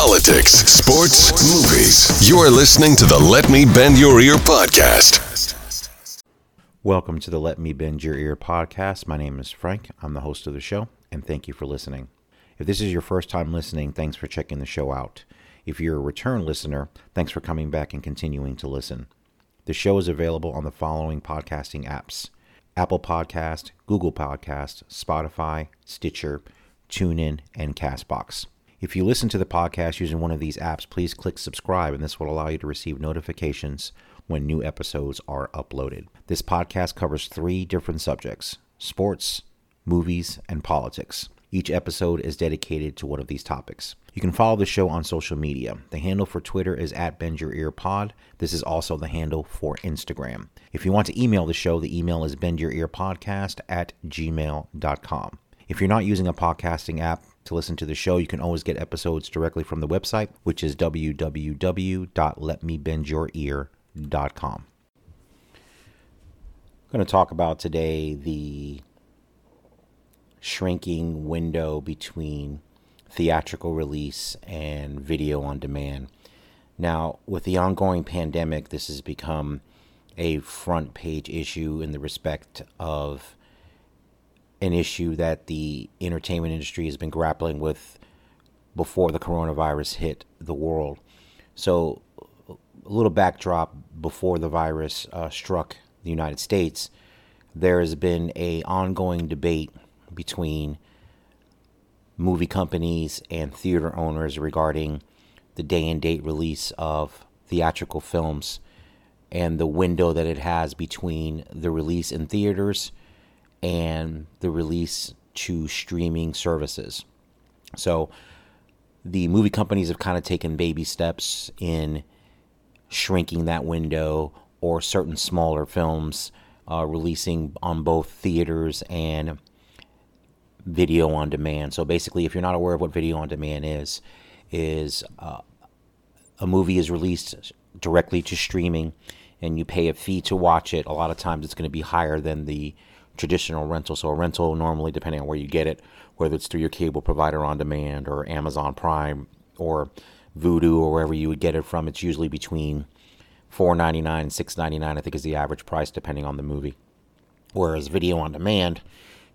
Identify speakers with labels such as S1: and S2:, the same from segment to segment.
S1: politics, sports, movies. You're listening to the Let Me Bend Your Ear podcast.
S2: Welcome to the Let Me Bend Your Ear podcast. My name is Frank. I'm the host of the show, and thank you for listening. If this is your first time listening, thanks for checking the show out. If you're a return listener, thanks for coming back and continuing to listen. The show is available on the following podcasting apps Apple Podcast, Google Podcast, Spotify, Stitcher, TuneIn, and Castbox. If you listen to the podcast using one of these apps, please click subscribe, and this will allow you to receive notifications when new episodes are uploaded. This podcast covers three different subjects sports, movies, and politics. Each episode is dedicated to one of these topics. You can follow the show on social media. The handle for Twitter is at Bend Your Ear Pod. This is also the handle for Instagram. If you want to email the show, the email is bendyourearpodcast at gmail.com. If you're not using a podcasting app to listen to the show, you can always get episodes directly from the website, which is www.letmebendyourear.com. I'm going to talk about today the shrinking window between theatrical release and video on demand. Now, with the ongoing pandemic, this has become a front page issue in the respect of an issue that the entertainment industry has been grappling with before the coronavirus hit the world. So, a little backdrop before the virus uh, struck the United States, there has been a ongoing debate between movie companies and theater owners regarding the day and date release of theatrical films and the window that it has between the release in theaters and the release to streaming services. So the movie companies have kind of taken baby steps in shrinking that window or certain smaller films uh, releasing on both theaters and video on demand. So basically, if you're not aware of what video on demand is, is uh, a movie is released directly to streaming and you pay a fee to watch it. A lot of times it's going to be higher than the traditional rental. So a rental normally, depending on where you get it, whether it's through your cable provider on demand or Amazon Prime or Vudu or wherever you would get it from, it's usually between four ninety nine and six ninety nine. I think is the average price depending on the movie. Whereas video on demand,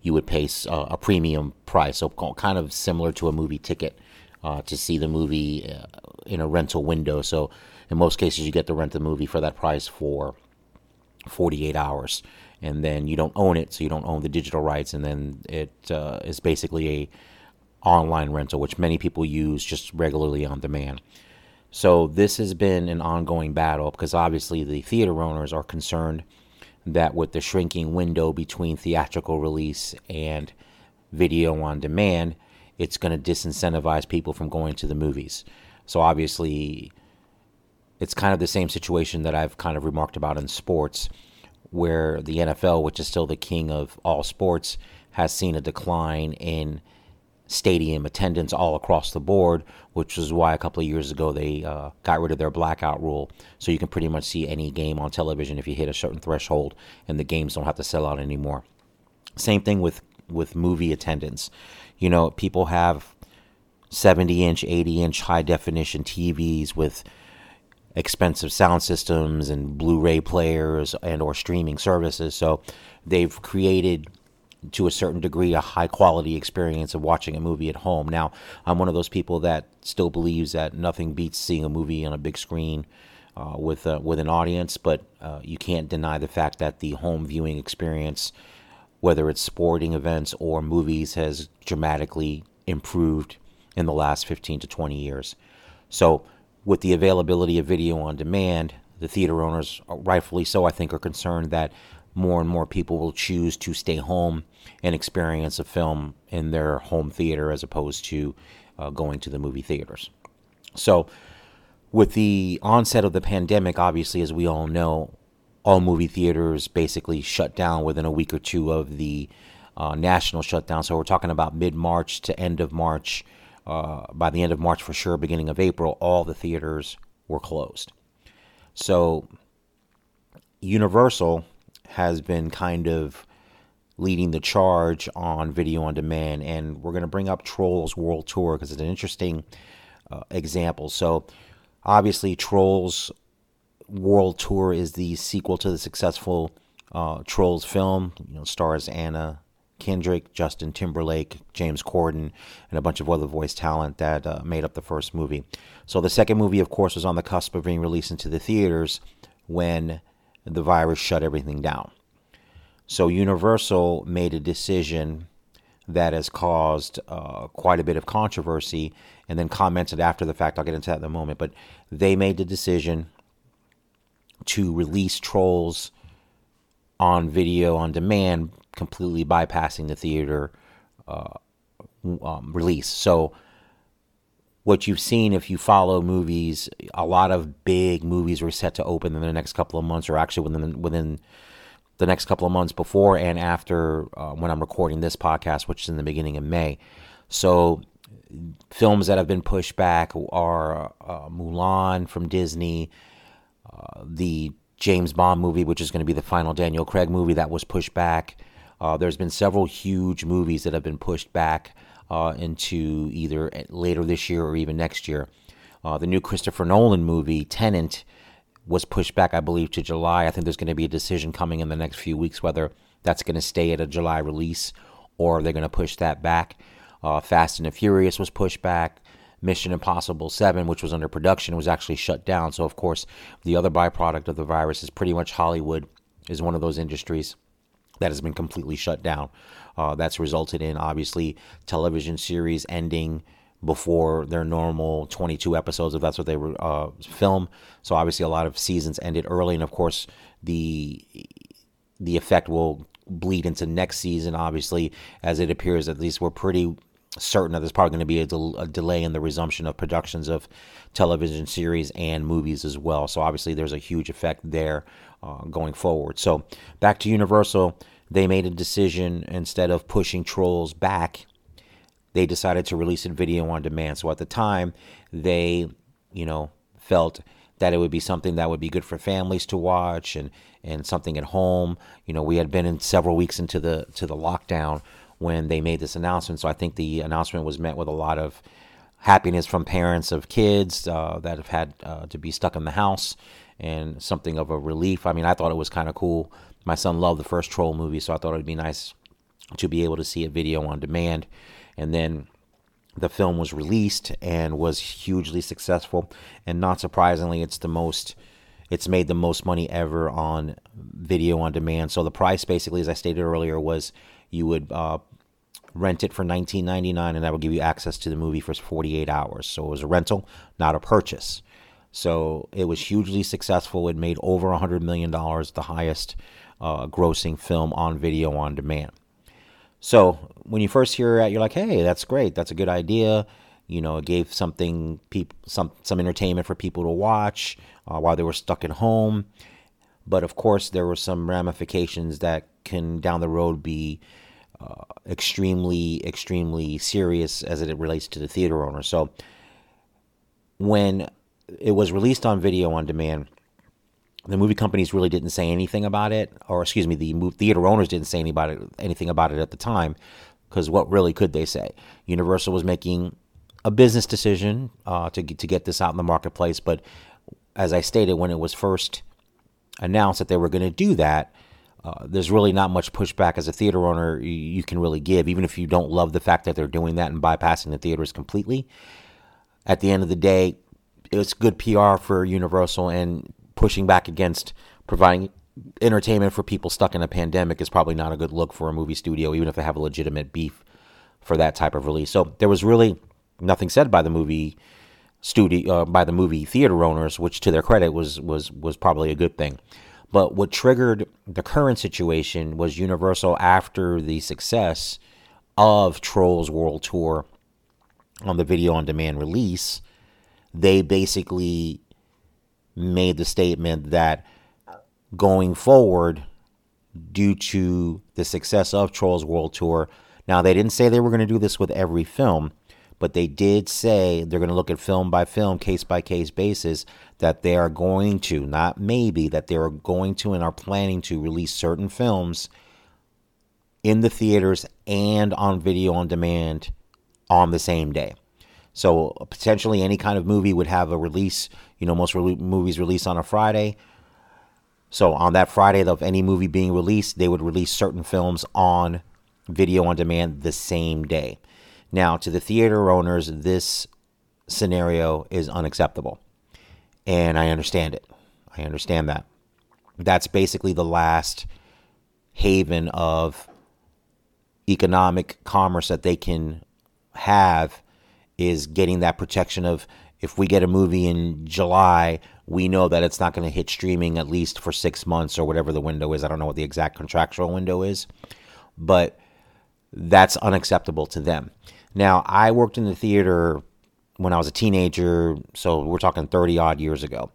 S2: you would pay uh, a premium price, so kind of similar to a movie ticket uh, to see the movie uh, in a rental window. So in most cases, you get to rent the movie for that price for 48 hours and then you don't own it, so you don't own the digital rights, and then it uh, is basically a online rental, which many people use just regularly on demand. So this has been an ongoing battle because obviously the theater owners are concerned that with the shrinking window between theatrical release and video on demand, it's going to disincentivize people from going to the movies. So obviously, it's kind of the same situation that I've kind of remarked about in sports where the NFL, which is still the king of all sports, has seen a decline in stadium attendance all across the board, which is why a couple of years ago they uh, got rid of their blackout rule. So you can pretty much see any game on television if you hit a certain threshold, and the games don't have to sell out anymore. Same thing with with movie attendance. You know, people have 70 inch, 80 inch high definition TVs with expensive sound systems and Blu-ray players and or streaming services. So they've created to a certain degree a high quality experience of watching a movie at home. Now, I'm one of those people that still believes that nothing beats seeing a movie on a big screen uh, with uh, with an audience, but uh, you can't deny the fact that the home viewing experience, whether it's sporting events or movies, has dramatically improved in the last 15 to 20 years. So with the availability of video on demand, the theater owners, rightfully so, I think, are concerned that more and more people will choose to stay home and experience a film in their home theater as opposed to uh, going to the movie theaters. So, with the onset of the pandemic, obviously, as we all know, all movie theaters basically shut down within a week or two of the uh, national shutdown. So, we're talking about mid March to end of March uh, by the end of March for sure, beginning of April, all the theaters were closed. So Universal has been kind of leading the charge on video on demand, and we're going to bring up Trolls World Tour because it's an interesting uh, examples. So, obviously, Trolls World Tour is the sequel to the successful uh, Trolls film. You know, stars Anna Kendrick, Justin Timberlake, James Corden, and a bunch of other voice talent that uh, made up the first movie. So the second movie, of course, was on the cusp of being released into the theaters when the virus shut everything down. So Universal made a decision that has caused uh, quite a bit of controversy and then commented after the fact. I'll get into that in a moment. But they made the decision to release Trolls on video on demand, completely bypassing the theater uh, um, release. So, what you've seen if you follow movies, a lot of big movies were set to open in the next couple of months, or actually within within the next couple of months before and after uh, when I'm recording this podcast, which is in the beginning of May. So, films that have been pushed back are uh, Mulan from Disney, uh, the James Bond movie, which is going to be the final Daniel Craig movie that was pushed back. Uh, there's been several huge movies that have been pushed back uh, into either later this year or even next year. Uh, the new Christopher Nolan movie, Tenet, was pushed back, I believe, to July. I think there's going to be a decision coming in the next few weeks whether that's going to stay at a July release or they're going to push that back. Uh, Fast and the Furious was pushed back. Mission Impossible 7, which was under production, was actually shut down. So, of course, the other byproduct of the virus is pretty much Hollywood is one of those industries that has been completely shut down. Uh, that's resulted in, obviously, television series ending before their normal 22 episodes, if that's what they were uh, film. So obviously, a lot of seasons ended early, and of course, the the effect will bleed into next season. Obviously, as it appears, at least we're pretty certain that there's probably going to be a, del- a, delay in the resumption of productions of television series and movies as well. So obviously, there's a huge effect there uh, going forward. So back to Universal, they made a decision instead of pushing Trolls back they decided to release it video on demand. So at the time, they, you know, felt that it would be something that would be good for families to watch and and something at home. You know, we had been in several weeks into the to the lockdown when they made this announcement. So I think the announcement was met with a lot of happiness from parents of kids uh, that have had uh, to be stuck in the house and something of a relief. I mean, I thought it was kind of cool. My son loved the first Troll movie, so I thought it would be nice to be able to see a video on demand and then the film was released and was hugely successful. And not surprisingly, it's the most it's made the most money ever on video on demand. So the price, basically, as I stated earlier, was you would uh, rent it for $19.99, and that would give you access to the movie for 48 hours. So it was a rental, not a purchase. So it was hugely successful. It made over $100 million, the highest uh, grossing film on video on demand. So when you first hear it, you're like, hey, that's great. That's a good idea. You know, it gave something, people, some some entertainment for people to watch uh, while they were stuck at home. But of course, there were some ramifications that can down the road be uh, extremely, extremely serious as it relates to the theater owner. So when it was released on video on demand, the movie companies really didn't say anything about it, or excuse me, the theater owners didn't say anything about it at the time, because what really could they say? Universal was making a business decision uh, to to get this out in the marketplace, but as I stated when it was first announced that they were going to do that, uh, there's really not much pushback as a theater owner you, you, can really give, even if you don't love the fact that they're doing that and bypassing the theaters completely. At the end of the day, it's good PR for Universal, and pushing back against providing entertainment for people stuck in a pandemic is probably not a good look for a movie studio, even if they have a legitimate beef for that type of release. So there was really nothing said by the movie studio uh, by the movie theater owners, which to their credit was was was probably a good thing. But what triggered the current situation was Universal after the success of Trolls World Tour on the video on demand release, they basically made the statement that going forward, due to the success of Trolls World Tour, now they didn't say they were going to do this with every film, but they did say they're going to look at film by film, case by case basis, that they are going to, not maybe, that they are going to and are planning to release certain films in the theaters and on video on demand on the same day. So potentially any kind of movie would have a release. You know, most re- movies release on a Friday. So on that Friday of any movie being released, they would release certain films on video on demand the same day. Now, to the theater owners, this scenario is unacceptable. And I understand it. I understand that. That's basically the last haven of economic commerce that they can have is getting that protection of if we get a movie in July, we know that it's not going to hit streaming at least for six months or whatever the window is. I don't know what the exact contractual window is, but that's unacceptable to them. Now, I worked in the theater when I was a teenager, so we're talking 30 odd years ago.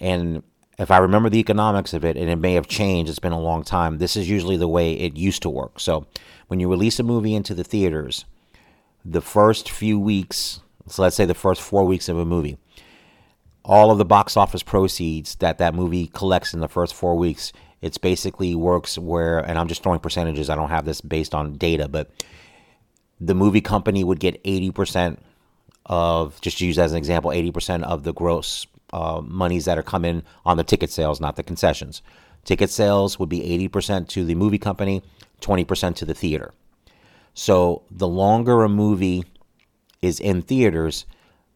S2: And if I remember the economics of it, and it may have changed, it's been a long time, this is usually the way it used to work. So when you release a movie into the theaters, the first few weeks, so let's say the first four weeks of a movie, all of the box office proceeds that that movie collects in the first four weeks, it's basically works where, and I'm just throwing percentages, I don't have this based on data, but the movie company would get 80% of, just to use as an example, 80% of the gross uh, monies that are coming on the ticket sales, not the concessions. Ticket sales would be 80% to the movie company, 20% to the theater. So the longer a movie is in theaters,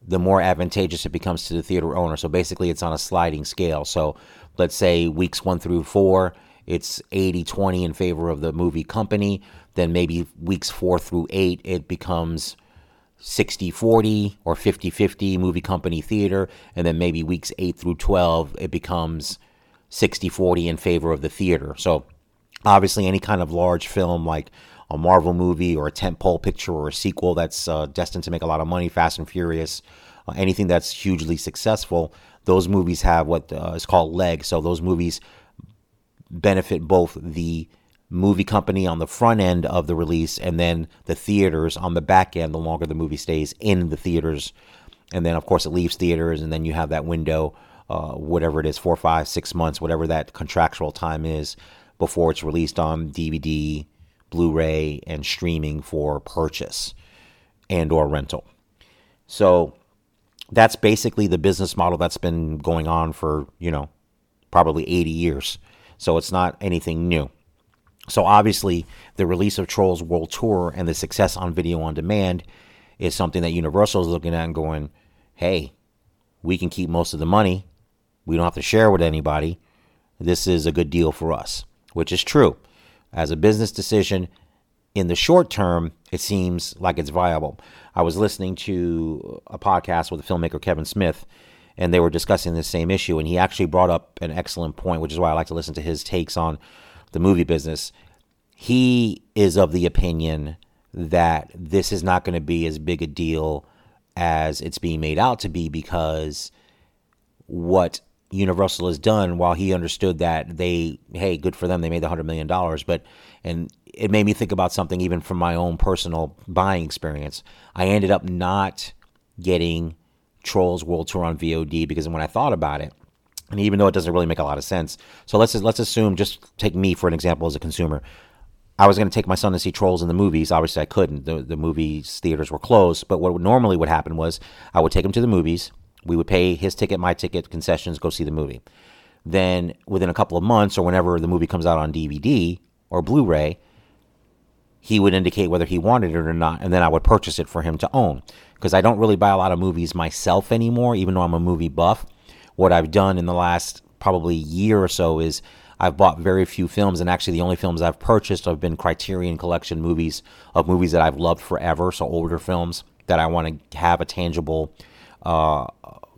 S2: the more advantageous it becomes to the theater owner. So basically, it's on a sliding scale. So let's say weeks one through four, it's 80 20 in favor of the movie company. Then maybe weeks four through eight, it becomes 60 40 or 50 50 movie company theater. And then maybe weeks eight through 12, it becomes 60 40 in favor of the theater. So obviously, any kind of large film like a Marvel movie or a tentpole picture or a sequel that's uh, destined to make a lot of money, Fast and Furious, uh, anything that's hugely successful, those movies have what uh, is called legs. So those movies benefit both the movie company on the front end of the release and then the theaters on the back end the longer the movie stays in the theaters. And then of course it leaves theaters and then you have that window uh, whatever it is four five six months whatever that contractual time is before it's released on dvd blu-ray and streaming for purchase and or rental. So that's basically the business model that's been going on for you know probably 80 years. So it's not anything new so obviously, the release of Trolls World Tour and the success on video on demand is something that Universal is looking at and going, "Hey, we can keep most of the money. We don't have to share with anybody. This is a good deal for us," which is true. As a business decision, in the short term, it seems like it's viable. I was listening to a podcast with the filmmaker Kevin Smith, and they were discussing the same issue, and he actually brought up an excellent point, which is why I like to listen to his takes on the movie business, he is of the opinion that this is not going to be as big a deal as it's being made out to be because what Universal has done, while he understood that they, hey, good for them, they made the $100 million, but, and it made me think about something even from my own personal buying experience. I ended up not getting Trolls World Tour on VOD because when I thought about it, and even though it doesn't really make a lot of sense, so let's let's assume just take me for an example as a consumer. I was going to take my son to see Trolls in the movies. Obviously, I couldn't. The the movies theaters were closed. But what normally would happen was I would take him to the movies. We would pay his ticket, my ticket, concessions, go see the movie. Then within a couple of months or whenever the movie comes out on DVD or Blu-ray, he would indicate whether he wanted it or not, and then I would purchase it for him to own. Because I don't really buy a lot of movies myself anymore, even though I'm a movie buff what I've done in the last probably year or so is I've bought very few films, and actually the only films I've purchased have been Criterion Collection movies of movies that I've loved forever, so older films that I want to have a tangible uh,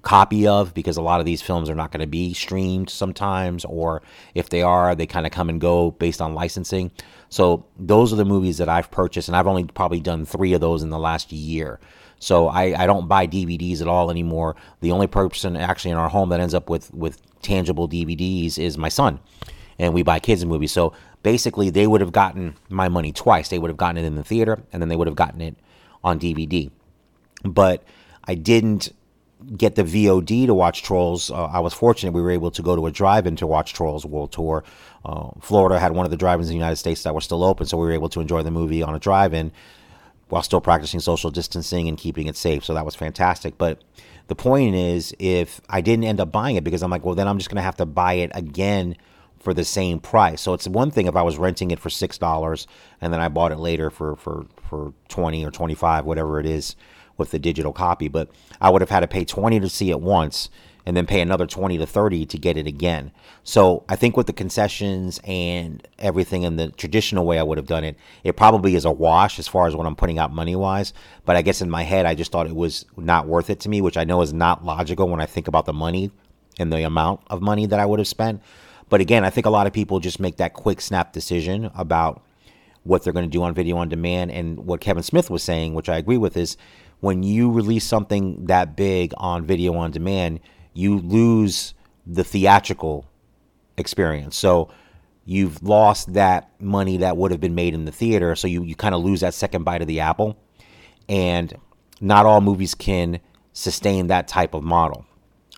S2: copy of because a lot of these films are not going to be streamed sometimes, or if they are, they kind of come and go based on licensing. So those are the movies that I've purchased, and I've only probably done three of those in the last year. So I, I don't buy DVDs at all anymore. The only person actually in our home that ends up with, with tangible DVDs is my son. And we buy kids movies. So basically, they would have gotten my money twice. They would have gotten it in the theater, and then they would have gotten it on DVD. But I didn't get the VOD to watch Trolls. Uh, I was fortunate we were able to go to a drive-in to watch Trolls World Tour. Uh, Florida had one of the drive-ins in the United States that were still open, so we were able to enjoy the movie on a drive-in while still practicing social distancing and keeping it safe. So that was fantastic. But the point is, if I didn't end up buying it because I'm like, well, then I'm just going to have to buy it again for the same price. So it's one thing if I was renting it for six dollars and then I bought it later for for for twenty or twenty five, whatever it is, with the digital copy. But I would have had to pay twenty to see it once and then pay another 20 to 30 to get it again. So I think with the concessions and everything in the traditional way I would have done it, it probably is a wash as far as what I'm putting out money wise. But I guess in my head, I just thought it was not worth it to me, which I know is not logical when I think about the money and the amount of money that I would have spent. But again, I think a lot of people just make that quick snap decision about what they're going to do on video on demand. And what Kevin Smith was saying, which I agree with, is when you release something that big on video on demand, you lose the theatrical experience. So you've lost that money that would have been made in the theater. So you, you kind of lose that second bite of the apple. And not all movies can sustain that type of model.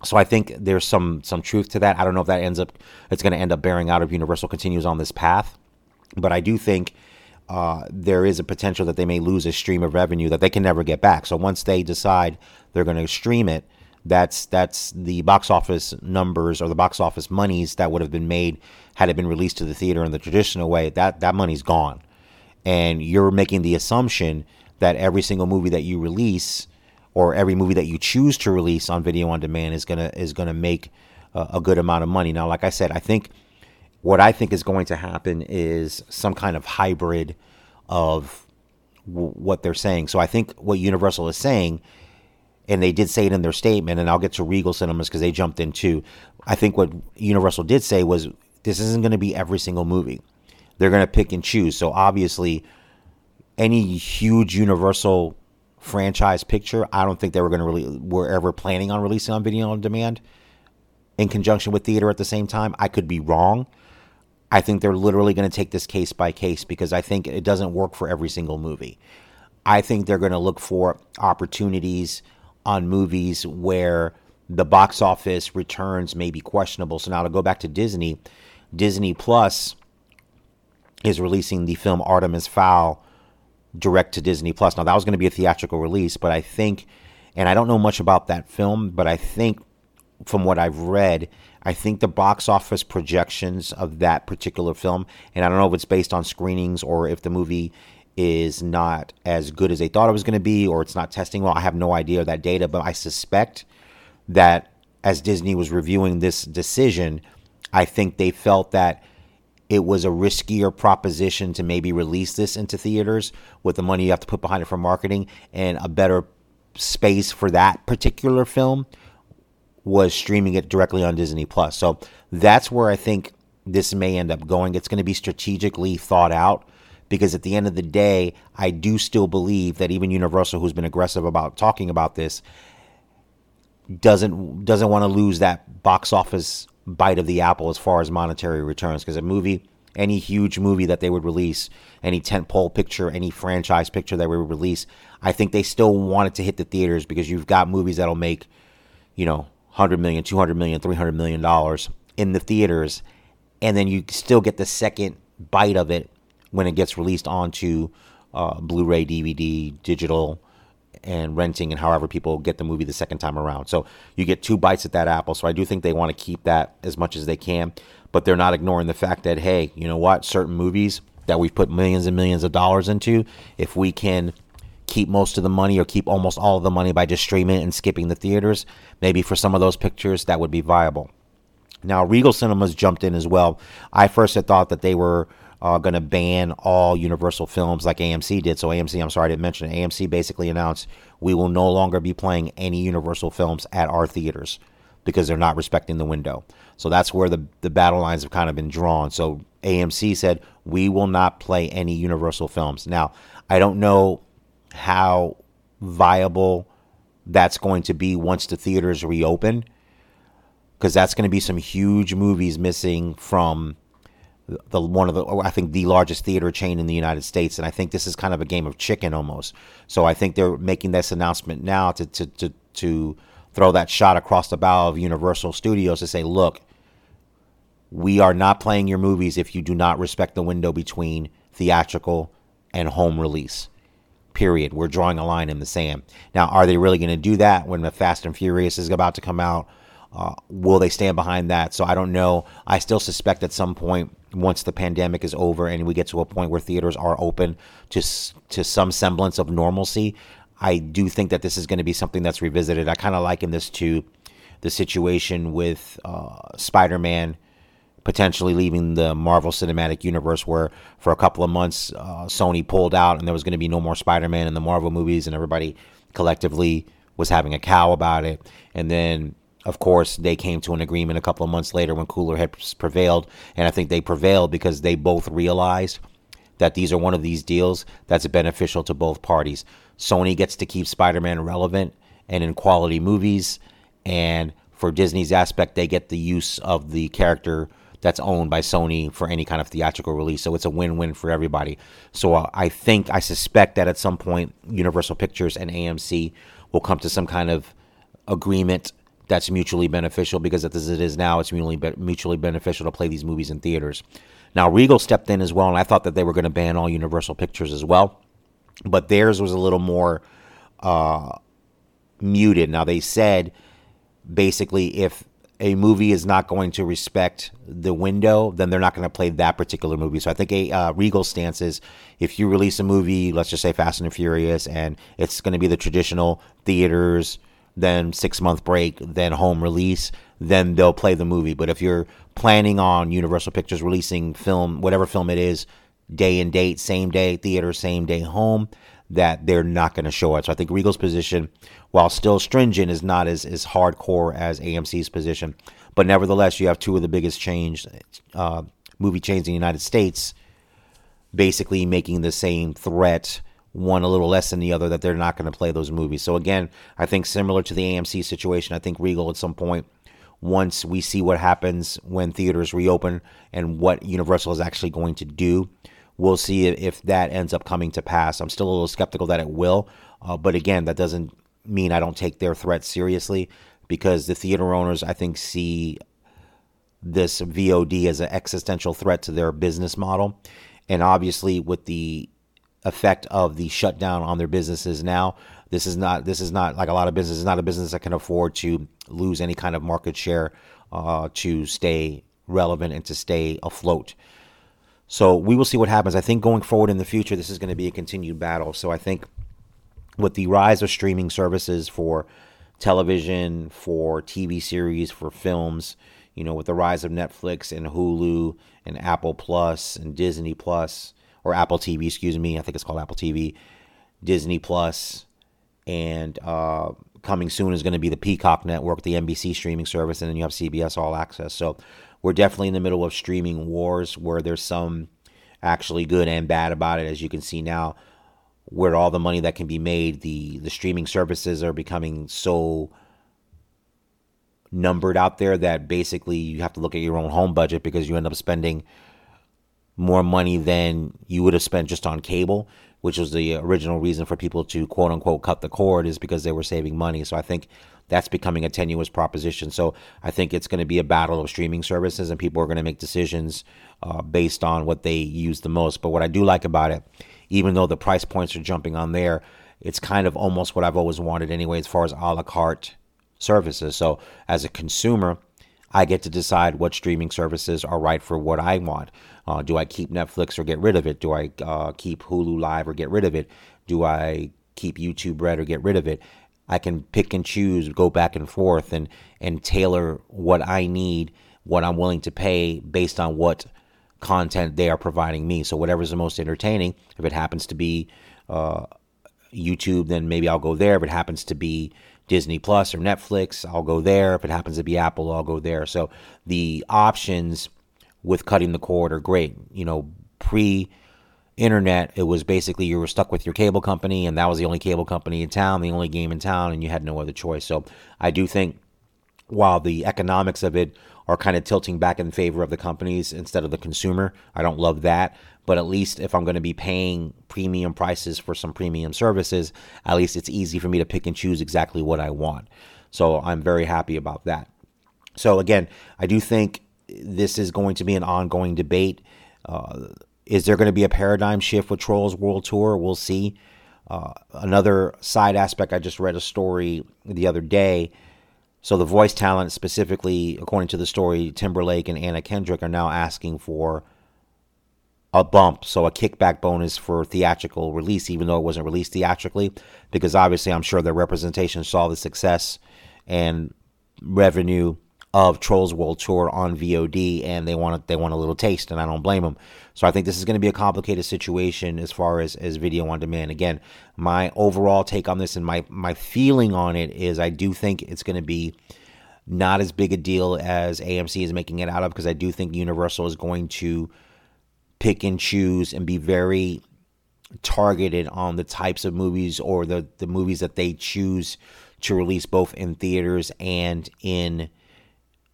S2: So I think there's some some truth to that. I don't know if that ends up it's going to end up bearing out if Universal continues on this path, but I do think uh, there is a potential that they may lose a stream of revenue that they can never get back. So once they decide they're going to stream it, that's that's the box office numbers or the box office monies that would have been made had it been released to the theater in the traditional way. That that money's gone, and you're making the assumption that every single movie that you release or every movie that you choose to release on video on demand is gonna is gonna make a, a good amount of money. Now, like I said, I think what I think is going to happen is some kind of hybrid of w- what they're saying. So I think what Universal is saying and they did say it in their statement, and I'll get to Regal Cinemas because they jumped in too. I think what Universal did say was this isn't going to be every single movie. They're going to pick and choose. So obviously, any huge Universal franchise picture, I don't think they were going to really were ever planning on releasing on video on demand in conjunction with theater at the same time. I could be wrong. I think they're literally going to take this case by case because I think it doesn't work for every single movie. I think they're going to look for opportunities on movies where the box office returns may be questionable. So now to go back to Disney, Disney Plus is releasing the film Artemis Fowl direct to Disney Plus. Now that was going to be a theatrical release, but I think, and I don't know much about that film, but I think from what I've read, I think the box office projections of that particular film, and I don't know if it's based on screenings or if the movie is not as good as they thought it was going to be or it's not testing well. I have no idea of that data, but I suspect that as Disney was reviewing this decision, I think they felt that it was a riskier proposition to maybe release this into theaters with the money you have to put behind it for marketing and a better space for that particular film was streaming it directly on Disney Plus. So that's where I think this may end up going. It's going to be strategically thought out because at the end of the day, I do still believe that even Universal, who's been aggressive about talking about this, doesn't doesn't want to lose that box office bite of the apple as far as monetary returns. Because a movie, any huge movie that they would release, any tentpole picture, any franchise picture that we would release, I think they still want it to hit the theaters because you've got movies that'll make, you know, 100 million, 200 million, 300 million dollars in the theaters and then you still get the second bite of it when it gets released onto uh, Blu-ray, DVD, digital, and renting, and however people get the movie the second time around. So you get two bites at that apple. So I do think they want to keep that as much as they can, but they're not ignoring the fact that hey, you know what? Certain movies that we've put millions and millions of dollars into, if we can keep most of the money or keep almost all of the money by just streaming and skipping the theaters, maybe for some of those pictures that would be viable. Now, Regal Cinemas jumped in as well. I first had thought that they were uh, going to ban all Universal films like AMC did. So AMC, I'm sorry I didn't mention. AMC basically announced we will no longer be playing any Universal films at our theaters because they're not respecting the window. So that's where the the battle lines have kind of been drawn. So AMC said we will not play any Universal films. Now I don't know how viable that's going to be once the theaters reopen because that's going to be some huge movies missing from the one of the I think the largest theater chain in the United States, and I think this is kind of a game of chicken almost. So I think they're making this announcement now to to to, to throw that shot across the bow of Universal Studios to say, look, we are not playing your movies if you do not respect the window between theatrical and home release. Period. We're drawing a line in the sand. Now, are they really going to do that when the Fast and Furious is about to come out? Uh, will they stand behind that? So I don't know. I still suspect at some point, once the pandemic is over and we get to a point where theaters are open to to some semblance of normalcy, I do think that this is going to be something that's revisited. I kind of liken this to the situation with uh, Spider-Man potentially leaving the Marvel Cinematic Universe, where for a couple of months uh, Sony pulled out and there was going to be no more Spider Man in the Marvel movies, and everybody collectively was having a cow about it. And then, of course, they came to an agreement a couple of months later when cooler heads prevailed. And I think they prevailed because they both realized that these are one of these deals that's beneficial to both parties. Sony gets to keep Spider Man relevant and in quality movies. And for Disney's aspect, they get the use of the character that's owned by Sony for any kind of theatrical release. So it's a win-win for everybody. So uh, I think I suspect that at some point Universal Pictures and AMC will come to some kind of agreement that's mutually beneficial because as it is now, it's mutually mutually beneficial to play these movies in theaters. Now Regal stepped in as well, and I thought that they were going to ban all Universal Pictures as well, but theirs was a little more uh, muted. Now they said basically if a movie is not going to respect the window, then they're not going to play that particular movie. So I think a uh, Regal stance is if you release a movie, let's just say Fast and Furious, and it's going to be the traditional theaters, then six month break, then home release, then they'll play the movie. But if you're planning on Universal Pictures releasing film, whatever film it is, day and date, same day theater, same day home, that they're not going to show it. So I think Regal's position, while still stringent, is not as, as hardcore as AMC's position. But nevertheless, you have two of the biggest change uh, movie chains in the United States basically making the same threat, one a little less than the other, that they're not going to play those movies. So again, I think similar to the AMC situation, I think Regal at some point once we see what happens when theaters reopen and what Universal is actually going to do We'll see if that ends up coming to pass. I'm still a little skeptical that it will. Uh, but again, that doesn't mean I don't take their threat seriously because the theater owners, I think, see this VOD as an existential threat to their business model. And obviously, with the effect of the shutdown on their businesses now, this is not this is not like a lot of businesses. Not a business that can afford to lose any kind of market share uh, to stay relevant and to stay afloat. So we will see what happens. I think going forward in the future, this is going to be a continued battle. So I think with the rise of streaming services for television, for TV series, for films, you know, with the rise of Netflix and Hulu and Apple Plus and Disney Plus, or Apple TV, excuse me, I think it's called Apple TV, Disney Plus, and uh, coming soon is going to be the Peacock Network, the NBC streaming service, and then you have CBS All Access. So we're definitely in the middle of streaming wars where there's some actually good and bad about it. As you can see now, where all the money that can be made, the the streaming services are becoming so numbered out there that basically you have to look at your own home budget because you end up spending more money than you would have spent just on cable, which was the original reason for people to quote unquote cut the cord is because they were saving money. So I think that's becoming a tenuous proposition. So I think it's going to be a battle of streaming services, and people are going to make decisions uh, based on what they use the most. But what I do like about it, even though the price points are jumping on there, it's kind of almost what I've always wanted anyway, as far as a la carte services. So as a consumer, I get to decide what streaming services are right for what I want. Uh, do I keep Netflix or get rid of it? Do I uh, keep Hulu Live or get rid of it? Do I keep YouTube Red or get rid of it? I can pick and choose, go back and forth, and and tailor what I need, what I'm willing to pay based on what content they are providing me. So whatever's the most entertaining, if it happens to be uh, YouTube, then maybe I'll go there. If it happens to be Disney Plus or Netflix, I'll go there. If it happens to be Apple, I'll go there. So the options with cutting the cord are great. You know, pre internet, it was basically you were stuck with your cable company, and that was the only cable company in town, the only game in town, and you had no other choice. So I do think while the economics of it are kind of tilting back in favor of the companies instead of the consumer, I don't love that. But at least if I'm going to be paying premium prices for some premium services, at least it's easy for me to pick and choose exactly what I want. So I'm very happy about that. So again, I do think this is going to be an ongoing debate. Uh, is there going to be a paradigm shift with Trolls World Tour? We'll see. Uh, another side aspect, I just read a story the other day. So the voice talent, specifically according to the story, Timberlake and Anna Kendrick are now asking for a bump, so a kickback bonus for theatrical release, even though it wasn't released theatrically, because obviously I'm sure their representation saw the success and revenue of Trolls World Tour on VOD, and they want they want a little taste, and I don't blame them. So I think this is going to be a complicated situation as far as as video on demand. Again, my overall take on this and my my feeling on it is I do think it's going to be not as big a deal as AMC is making it out of because I do think Universal is going to pick and choose and be very targeted on the types of movies or the, the movies that they choose to release both in theaters and in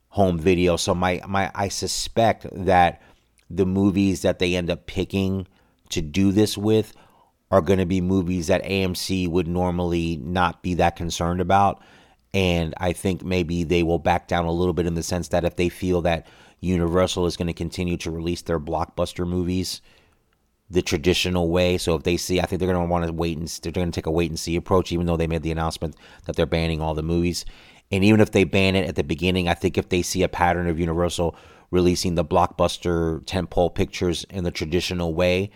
S2: home video. So my my I suspect that the movies that they end up picking to do this with are going to be movies that AMC would normally not be that concerned about. And I think maybe they will back down a little bit in the sense that if they feel that Universal is going to continue to release their blockbuster movies the traditional way. So if they see, I think they're going to want to wait and they're going to take a wait and see approach, even though they made the announcement that they're banning all the movies. And even if they ban it at the beginning, I think if they see a pattern of Universal releasing the blockbuster tentpole pictures in the traditional way,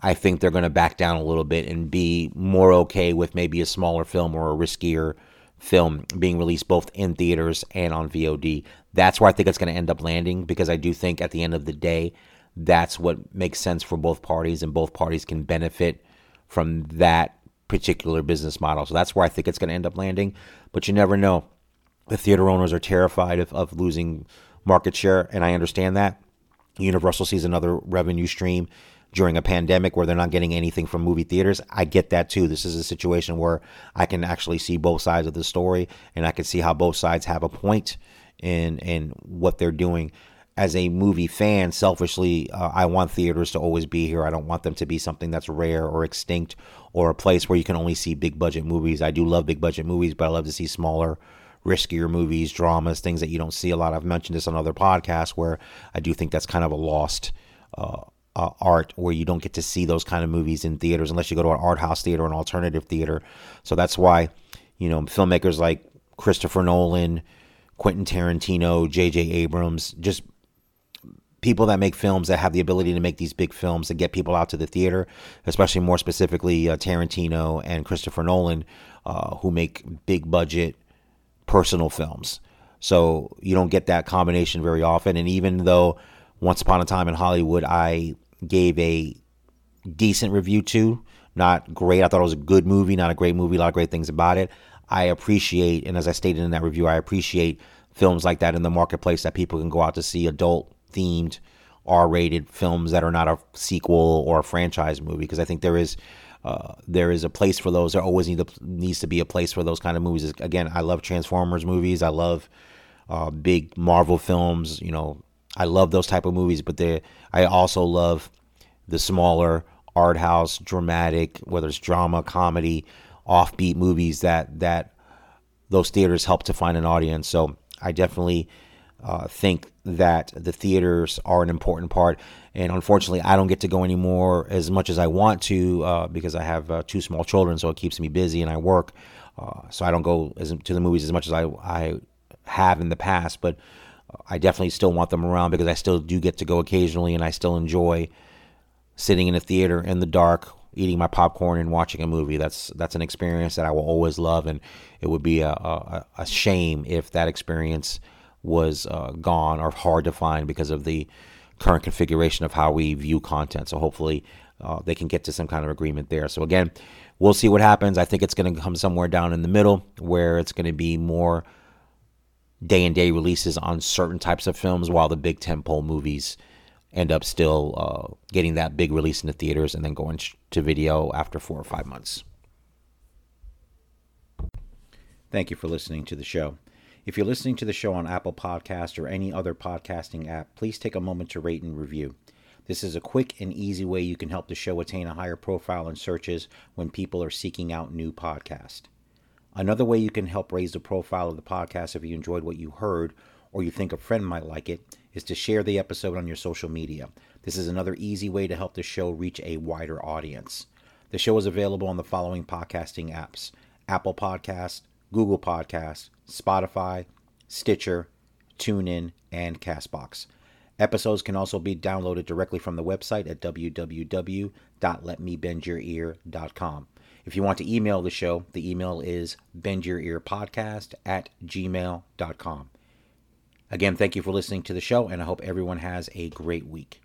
S2: I think they're going to back down a little bit and be more okay with maybe a smaller film or a riskier film being released both in theaters and on VOD. That's where I think it's going to end up landing because I do think at the end of the day, that's what makes sense for both parties and both parties can benefit from that particular business model. So that's where I think it's going to end up landing. But you never know. The theater owners are terrified of, of losing market share, and I understand that. Universal sees another revenue stream during a pandemic where they're not getting anything from movie theaters. I get that too. This is a situation where I can actually see both sides of the story and I can see how both sides have a point in in what they're doing. As a movie fan, selfishly, uh, I want theaters to always be here. I don't want them to be something that's rare or extinct or a place where you can only see big budget movies. I do love big budget movies, but I love to see smaller, riskier movies, dramas, things that you don't see a lot. I've mentioned this on other podcasts where I do think that's kind of a lost uh, uh, art where you don't get to see those kind of movies in theaters unless you go to an art house theater or an alternative theater. So that's why, you know, filmmakers like Christopher Nolan, Quentin Tarantino, J.J. Abrams, just people that make films that have the ability to make these big films and get people out to the theater, especially more specifically uh, Tarantino and Christopher Nolan, uh, who make big budget personal films. So you don't get that combination very often. And even though Once Upon a Time in Hollywood, I gave a decent review to, not great. I thought it was a good movie, not a great movie, a lot of great things about it. I appreciate, and as I stated in that review, I appreciate films like that in the marketplace that people can go out to see adult themed R rated films that are not a sequel or a franchise movie because I think there is uh, there is a place for those. There always need to, needs to be a place for those kind of movies. Again, I love Transformers movies. I love uh, big Marvel films. You know, I love those type of movies, but they I also love the smaller art house, dramatic, whether it's drama, comedy, offbeat movies that that those theaters help to find an audience. So I definitely uh, think that the theaters are an important part. And unfortunately, I don't get to go anymore as much as I want to uh, because I have uh, two small children, so it keeps me busy and I work. Uh, so I don't go as, to the movies as much as I, I have in the past, but I definitely still want them around because I still do get to go occasionally and I still enjoy sitting in a theater in the dark eating my popcorn and watching a movie. That's that's an experience that I will always love, and it would be a, a, a shame if that experience was uh, gone or hard to find because of the current configuration of how we view content. So hopefully uh, they can get to some kind of agreement there. So again, we'll see what happens. I think it's going to come somewhere down in the middle where it's going to be more day and day releases on certain types of films, while the big tentpole movies end up still uh, getting that big release in the theaters and then going to video after four or five months. Thank you for listening to the show. If you're listening to the show on Apple Podcast or any other podcasting app, please take a moment to rate and review. This is a quick and easy way you can help the show attain a higher profile in searches when people are seeking out new podcasts. Another way you can help raise the profile of the podcast if you enjoyed what you heard or you think a friend might like it is to share the episode on your social media. This is another easy way to help the show reach a wider audience. The show is available on the following podcasting apps Apple Podcast, Google Podcast, Spotify, Stitcher, TuneIn, and Castbox. Episodes can also be downloaded directly from the website at www.letmebendyourear.com. If you want to email the show, the email is bendyourearpodcast at gmail.com. Again, thank you for listening to the show, and I hope everyone has a great week.